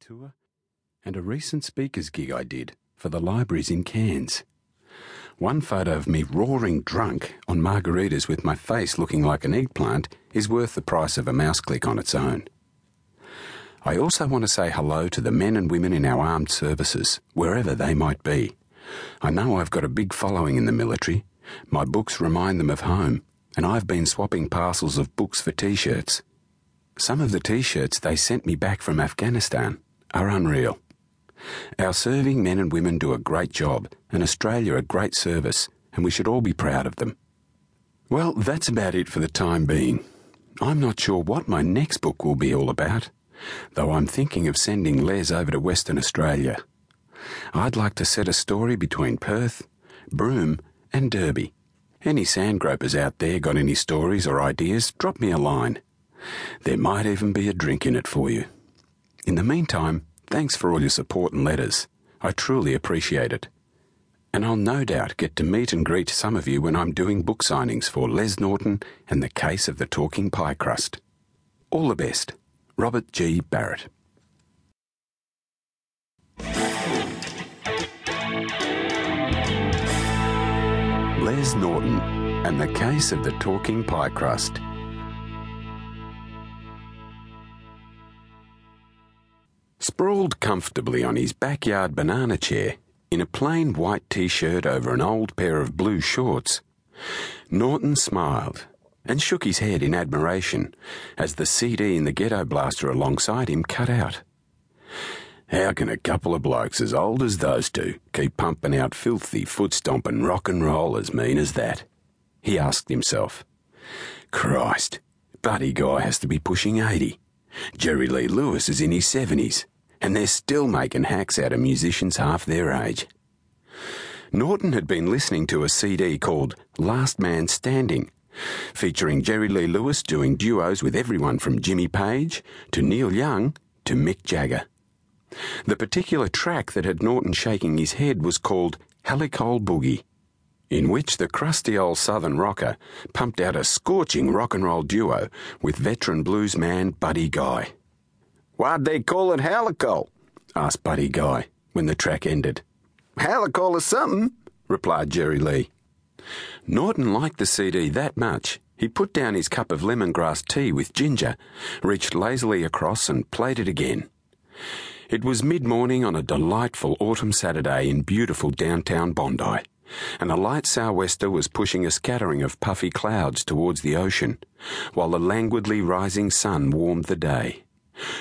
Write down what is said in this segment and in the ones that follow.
tour and a recent speaker's gig I did for the libraries in Cairns. One photo of me roaring drunk on margaritas with my face looking like an eggplant is worth the price of a mouse click on its own. I also want to say hello to the men and women in our armed services, wherever they might be. I know I've got a big following in the military. My books remind them of home, and I've been swapping parcels of books for t shirts. Some of the t shirts they sent me back from Afghanistan are unreal. Our serving men and women do a great job, and Australia a great service, and we should all be proud of them. Well, that's about it for the time being. I'm not sure what my next book will be all about, though I'm thinking of sending Les over to Western Australia. I'd like to set a story between Perth, Broome, and Derby. Any sandgropers out there got any stories or ideas, drop me a line. There might even be a drink in it for you. In the meantime, thanks for all your support and letters. I truly appreciate it. And I'll no doubt get to meet and greet some of you when I'm doing book signings for Les Norton and the Case of the Talking Pie Crust. All the best. Robert G. Barrett. Les Norton and the Case of the Talking Pie Crust. Sprawled comfortably on his backyard banana chair, in a plain white t shirt over an old pair of blue shorts, Norton smiled and shook his head in admiration as the CD in the ghetto blaster alongside him cut out. How can a couple of blokes as old as those two keep pumping out filthy, foot stomping rock and roll as mean as that? He asked himself. Christ, Buddy Guy has to be pushing 80. Jerry Lee Lewis is in his 70s, and they're still making hacks out of musicians half their age. Norton had been listening to a CD called Last Man Standing, featuring Jerry Lee Lewis doing duos with everyone from Jimmy Page to Neil Young to Mick Jagger. The particular track that had Norton shaking his head was called Hadacol Boogie, in which the crusty old southern rocker pumped out a scorching rock and roll duo with veteran blues man Buddy Guy. Why'd they call it Hadacol? asked Buddy Guy when the track ended. Hadacol is something, replied Jerry Lee. Norton liked the CD that much. He put down his cup of lemongrass tea with ginger, reached lazily across, and played it again. It was mid morning on a delightful autumn Saturday in beautiful downtown Bondi, and a light sou'wester was pushing a scattering of puffy clouds towards the ocean, while the languidly rising sun warmed the day.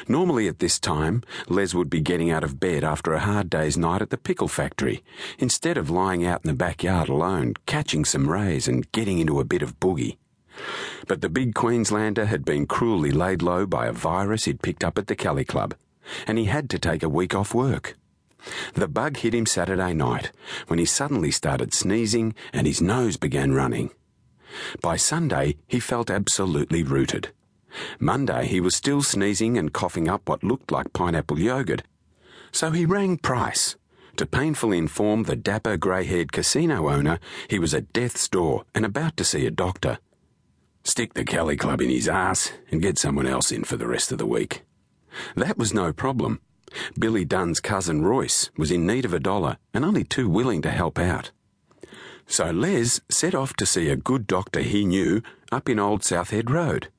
Normally at this time, Les would be getting out of bed after a hard day's night at the pickle factory, instead of lying out in the backyard alone, catching some rays and getting into a bit of boogie. But the big Queenslander had been cruelly laid low by a virus he'd picked up at the Kelly Club and he had to take a week off work. The bug hit him Saturday night when he suddenly started sneezing and his nose began running. By Sunday, he felt absolutely rooted. Monday, he was still sneezing and coughing up what looked like pineapple yogurt. So he rang Price to painfully inform the dapper grey haired casino owner he was at death's door and about to see a doctor. Stick the Kelly Club in his ass and get someone else in for the rest of the week. That was no problem. Billy Dunn's cousin Royce was in need of a dollar and only too willing to help out. So Les set off to see a good doctor he knew up in Old South Head Road,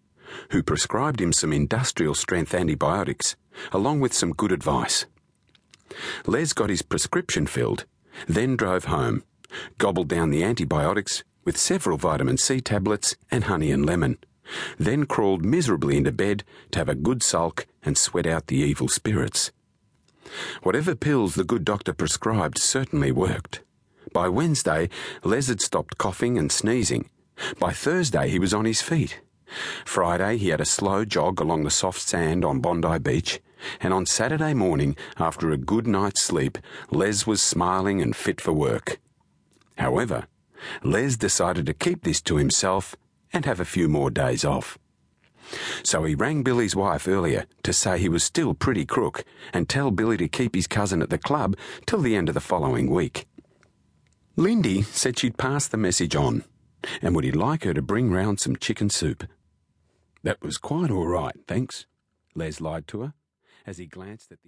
who prescribed him some industrial strength antibiotics, along with some good advice. Les got his prescription filled, then drove home, gobbled down the antibiotics with several vitamin C tablets and honey and lemon then crawled miserably into bed to have a good sulk and sweat out the evil spirits. Whatever pills the good doctor prescribed certainly worked. By Wednesday, Les had stopped coughing and sneezing. By Thursday, he was on his feet. Friday, he had a slow jog along the soft sand on Bondi Beach, and on Saturday morning, after a good night's sleep, Les was smiling and fit for work. However, Les decided to keep this to himself and have a few more days off. So he rang Billy's wife earlier to say he was still pretty crook and tell Billy to keep his cousin at the club till the end of the following week. Lindy said she'd pass the message on, and would he like her to bring round some chicken soup? That was quite all right, thanks, Les lied to her, as he glanced at the